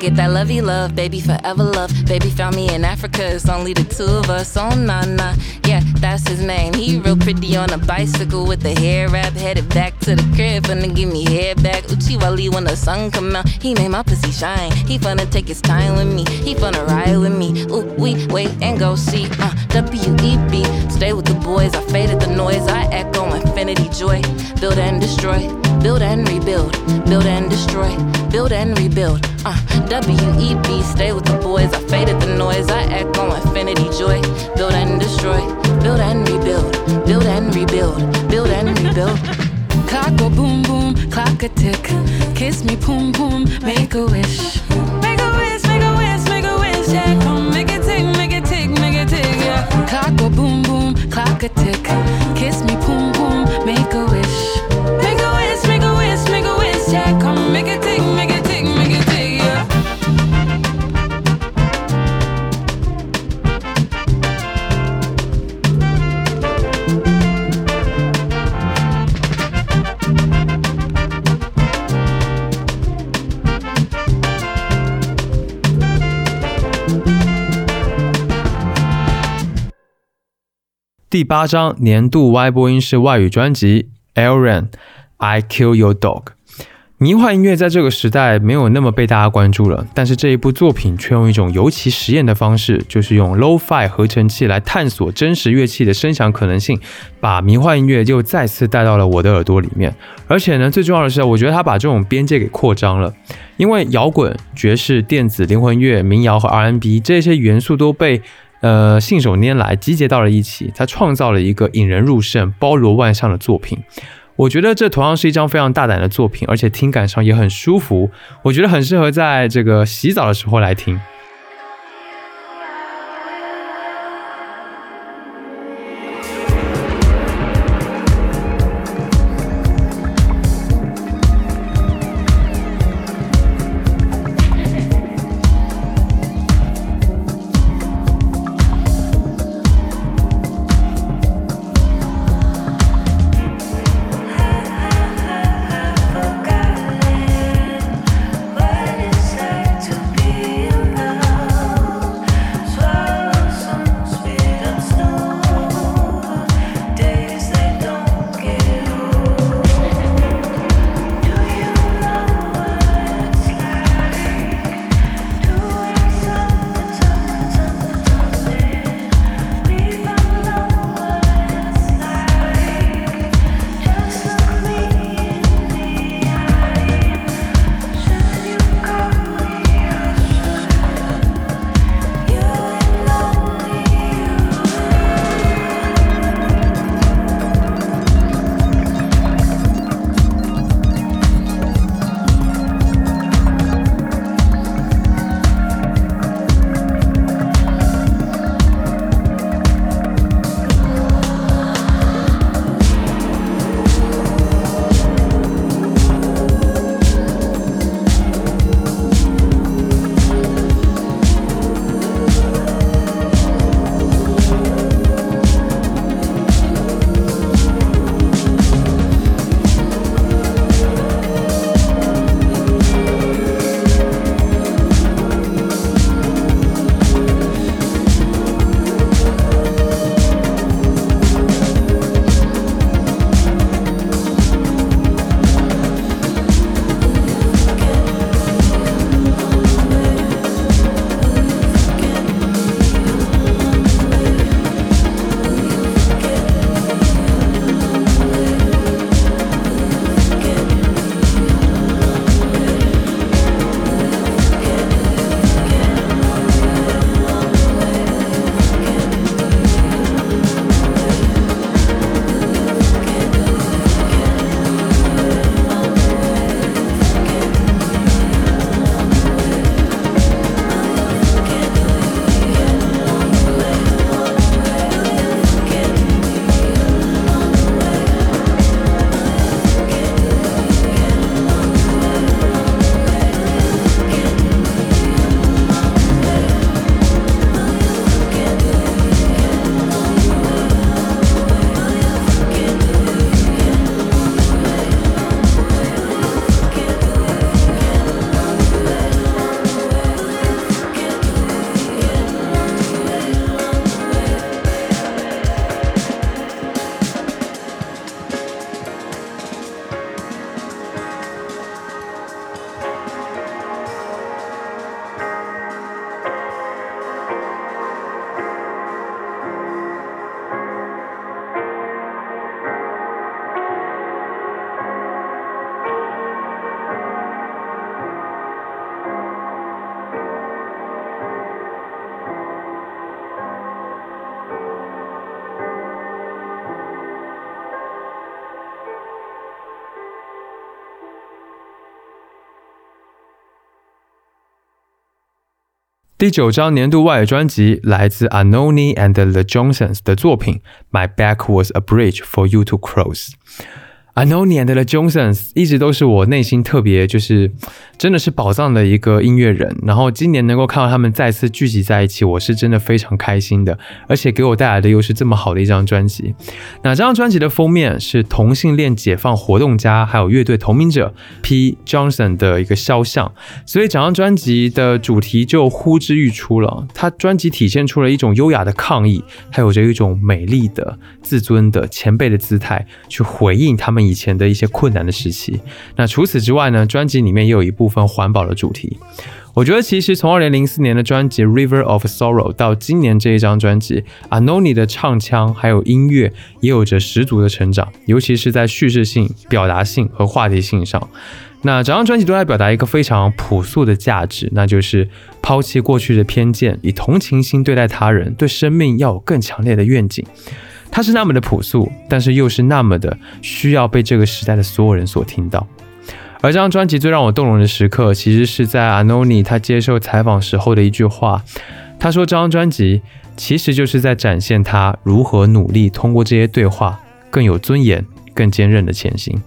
get that lovey love, baby, forever love. Baby found me in Africa, it's only the two of us. Oh, nah, nah, yeah, that's his name. He real pretty on a bicycle with the hair wrap, headed back to the crib, finna give me hair back. Uchiwali when the sun come out, he made my pussy shine. He finna take his time with me, he finna ride with me. Ooh, we wait and go see. Uh, W-E-B, stay with the boys, I faded the noise, I echo infinity joy. Build and destroy, build and rebuild, build and destroy, build and rebuild. Uh, W-E-B, stay with the boys, I faded the noise, I echo infinity joy. Build and destroy, build and rebuild, build and rebuild, build and rebuild.
Clock go boom boom, clock a tick. Kiss me, boom boom, make a wish. Make a wish, make a wish, make a wish. Yeah, come make it tick, make it tick, make it tick. Yeah. Clock go boom boom, clock a tick. Kiss me, boom boom,
第八张年度 Y 播音室外语专辑《Aaron I Kill Your Dog》。迷幻音乐在这个时代没有那么被大家关注了，但是这一部作品却用一种尤其实验的方式，就是用 low-fi 合成器来探索真实乐器的声响可能性，把迷幻音乐又再次带到了我的耳朵里面。而且呢，最重要的是，我觉得他把这种边界给扩张了，因为摇滚、爵士、电子、灵魂乐、民谣和 R&B 这些元素都被呃信手拈来集结到了一起，他创造了一个引人入胜、包罗万象的作品。我觉得这同样是一张非常大胆的作品，而且听感上也很舒服。我觉得很适合在这个洗澡的时候来听。
第九张年度外语专辑来自 Anoni and the Johnsons 的作品《My Back Was a Bridge for You to Cross》。Anoni and the Johnsons 一直都是我内心特别就是真的是宝藏的一个音乐人。然后今年能够看到他们再次聚集在一起，我是真的非常开心的。而且给我带来的又是这么好的一张专辑。那这张专辑的封面是同性恋解放活动家还有乐队同名者 P Johnson 的一个肖像，所以整张专辑的主题就呼之欲出了。他专辑体现出了一种优雅的抗议，还有着一种美丽的、自尊的、前辈的姿态，去回应他们以前的一些困难的时期。那除此之外呢，专辑里面也有一部分环保的主题。我觉得其实从二零零四年的专辑《River of Sorrow》到今年这一张专辑，Anoni 的唱腔还有音乐也有着十足的成长，尤其是在叙事性、表达性和话题性上。那整张专辑都在表达一个非常朴素的价值，那就是抛弃过去的偏见，以同情心对待他人，对生命要有更强烈的愿景。它是那么的朴素，但是又是那么的需要被这个时代的所有人所听到。而这张专辑最让我动容的时刻，其实是在 Anoni 他接受采访时候的一句话。他说：“这张专辑其实就是在展现他如何努力通过这些对话，更有尊严、更坚韧的前行。”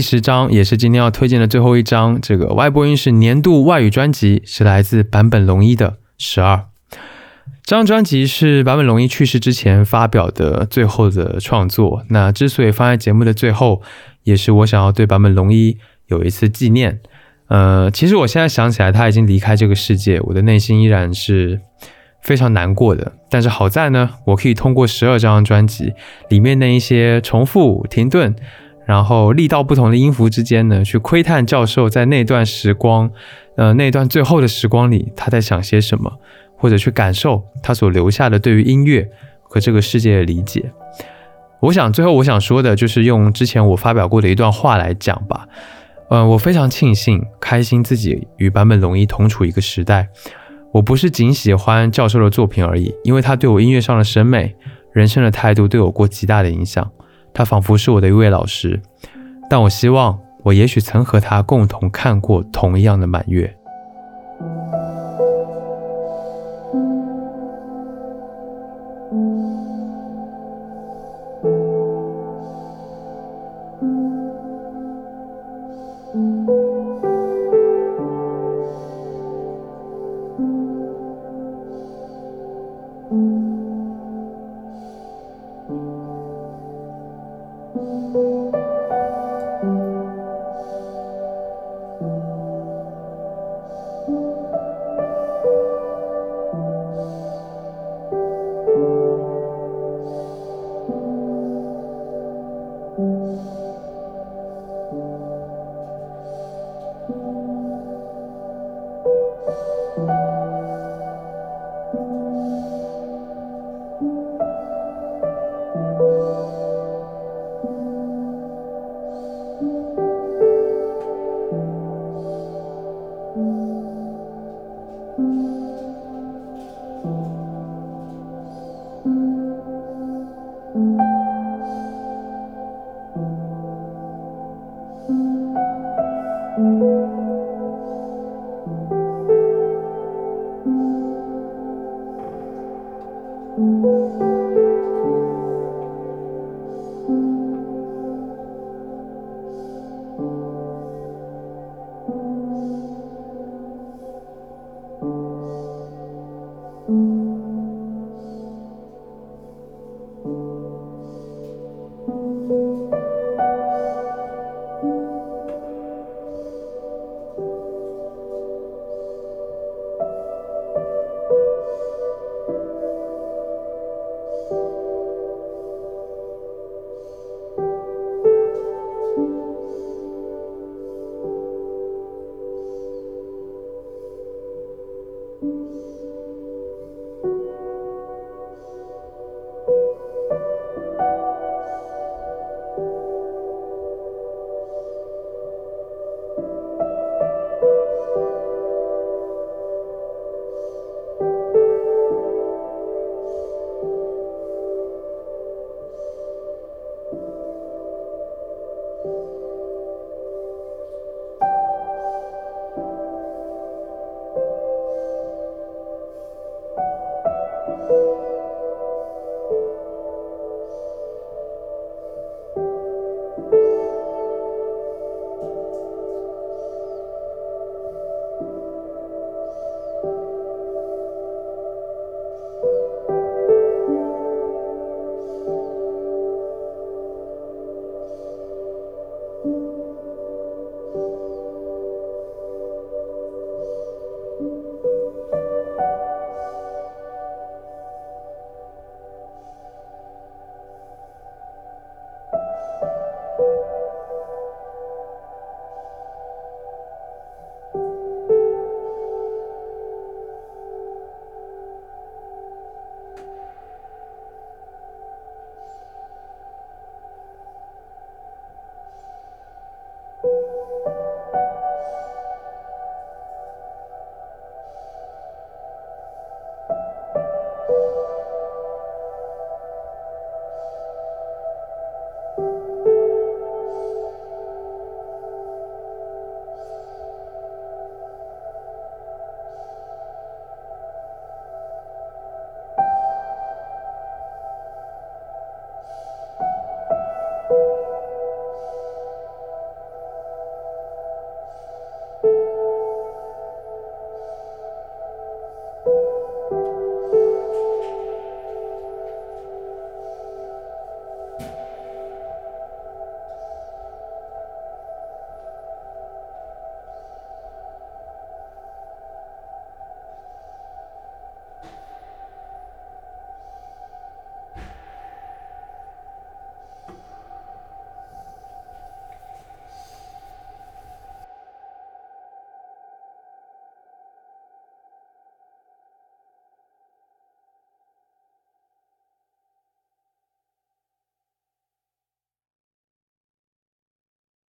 第十章也是今天要推荐的最后一章，这个外播音是年度外语专辑，是来自坂本龙一的《十二》。这张专辑是坂本龙一去世之前发表的最后的创作。那之所以放在节目的最后，也是我想要对坂本龙一有一次纪念。呃，其实我现在想起来，他已经离开这个世界，我的内心依然是非常难过的。但是好在呢，我可以通过十二张专辑里面那一些重复、停顿。然后力道不同的音符之间呢，去窥探教授在那段时光，呃，那段最后的时光里他在想些什么，或者去感受他所留下的对于音乐和这个世界的理解。我想最后我想说的就是用之前我发表过的一段话来讲吧。嗯，我非常庆幸、开心自己与坂本龙一同处一个时代。我不是仅喜欢教授的作品而已，因为他对我音乐上的审美、人生的态度都有过极大的影响。他仿佛是我的一位老师，但我希望我也许曾和他共同看过同样的满月。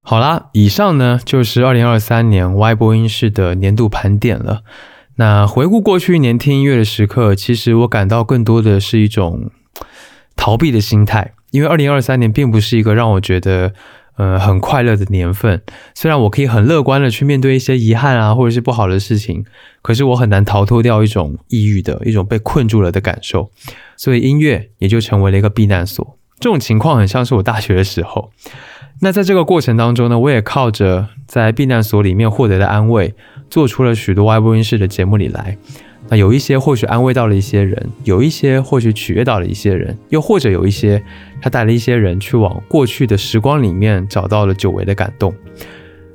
好啦，以上呢就是二零二三年 Y 播音室的年度盘点了。那回顾过去一年听音乐的时刻，其实我感到更多的是一种逃避的心态，因为二零二三年并不是一个让我觉得呃很快乐的年份。虽然我可以很乐观的去面对一些遗憾啊，或者是不好的事情，可是我很难逃脱掉一种抑郁的一种被困住了的感受，所以音乐也就成为了一个避难所。这种情况很像是我大学的时候。那在这个过程当中呢，我也靠着在避难所里面获得的安慰，做出了许多外播音室的节目里来。那有一些或许安慰到了一些人，有一些或许取悦到了一些人，又或者有一些他带了一些人去往过去的时光里面找到了久违的感动。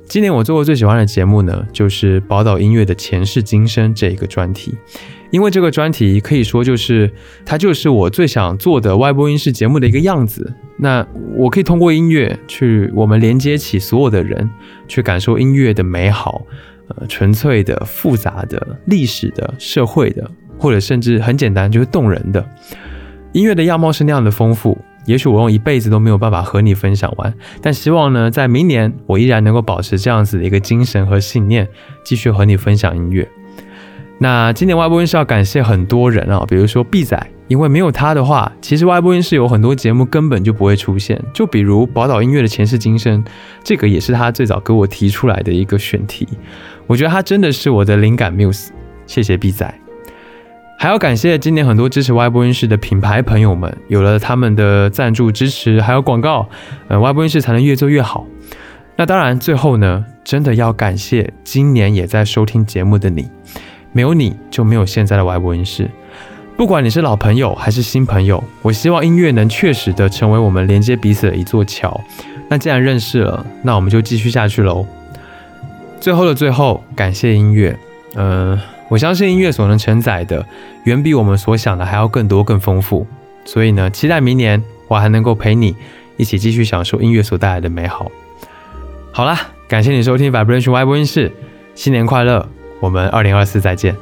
今年我做过最喜欢的节目呢，就是宝岛音乐的前世今生这一个专题。因为这个专题可以说就是它就是我最想做的外播音室节目的一个样子。那我可以通过音乐去我们连接起所有的人，去感受音乐的美好，呃，纯粹的、复杂的、历史的、社会的，或者甚至很简单就是动人的。音乐的样貌是那样的丰富，也许我用一辈子都没有办法和你分享完。但希望呢，在明年我依然能够保持这样子的一个精神和信念，继续和你分享音乐。那今年外播音室要感谢很多人啊，比如说 B 仔，因为没有他的话，其实外播音室有很多节目根本就不会出现。就比如宝岛音乐的前世今生，这个也是他最早给我提出来的一个选题。我觉得他真的是我的灵感 muse，谢谢 B 仔。还要感谢今年很多支持外播音室的品牌朋友们，有了他们的赞助支持，还有广告，呃，外播音室才能越做越好。那当然，最后呢，真的要感谢今年也在收听节目的你。没有你就没有现在的 Y 播音室。不管你是老朋友还是新朋友，我希望音乐能确实的成为我们连接彼此的一座桥。那既然认识了，那我们就继续下去喽。最后的最后，感谢音乐。嗯，我相信音乐所能承载的，远比我们所想的还要更多更丰富。所以呢，期待明年我还能够陪你一起继续享受音乐所带来的美好。好啦，感谢你收听 Vibration Y 播音室，新年快乐！我们二零二四再见。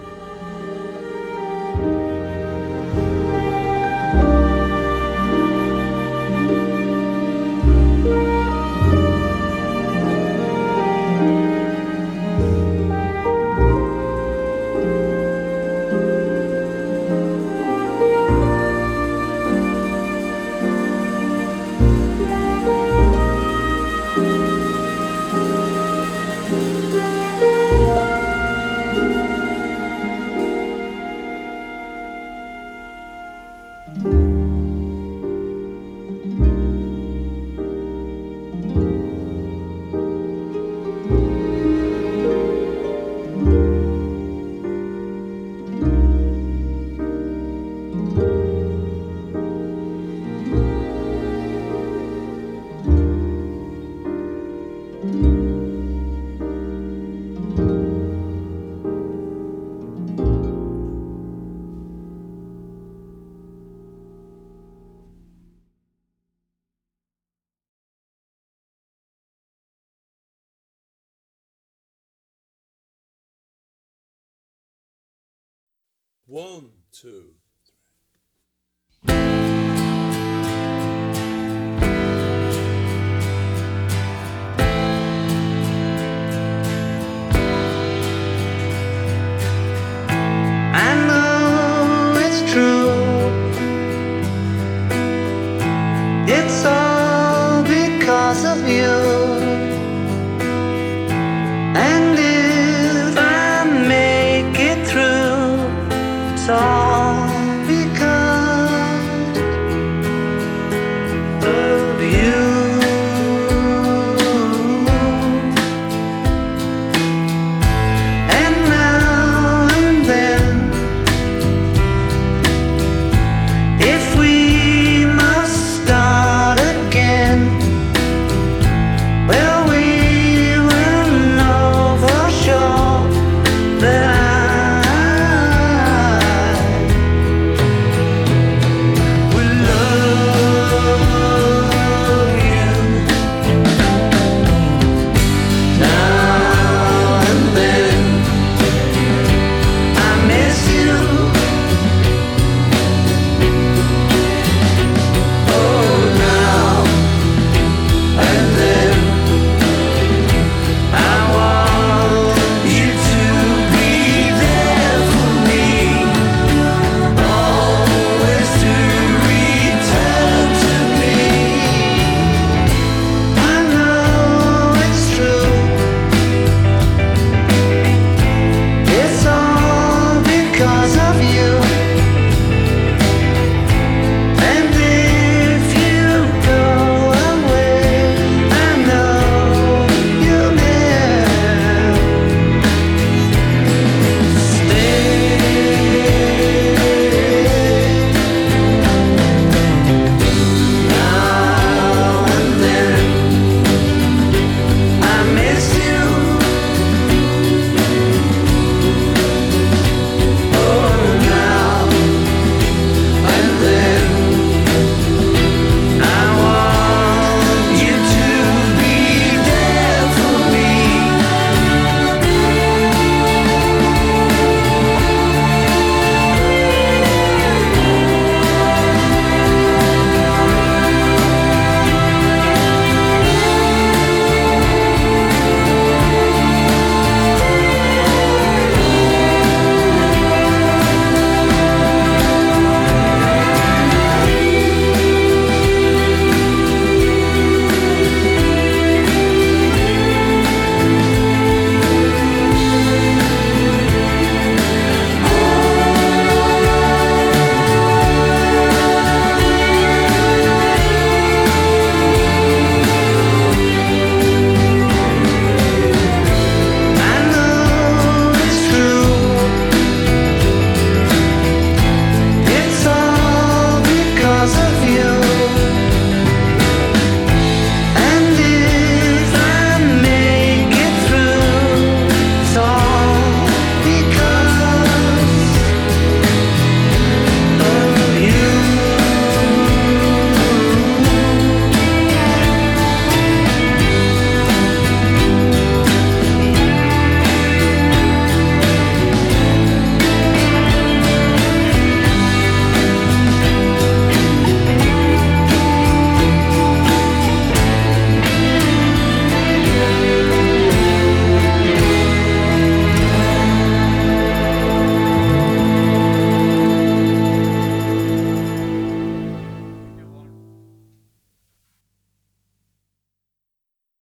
One, two.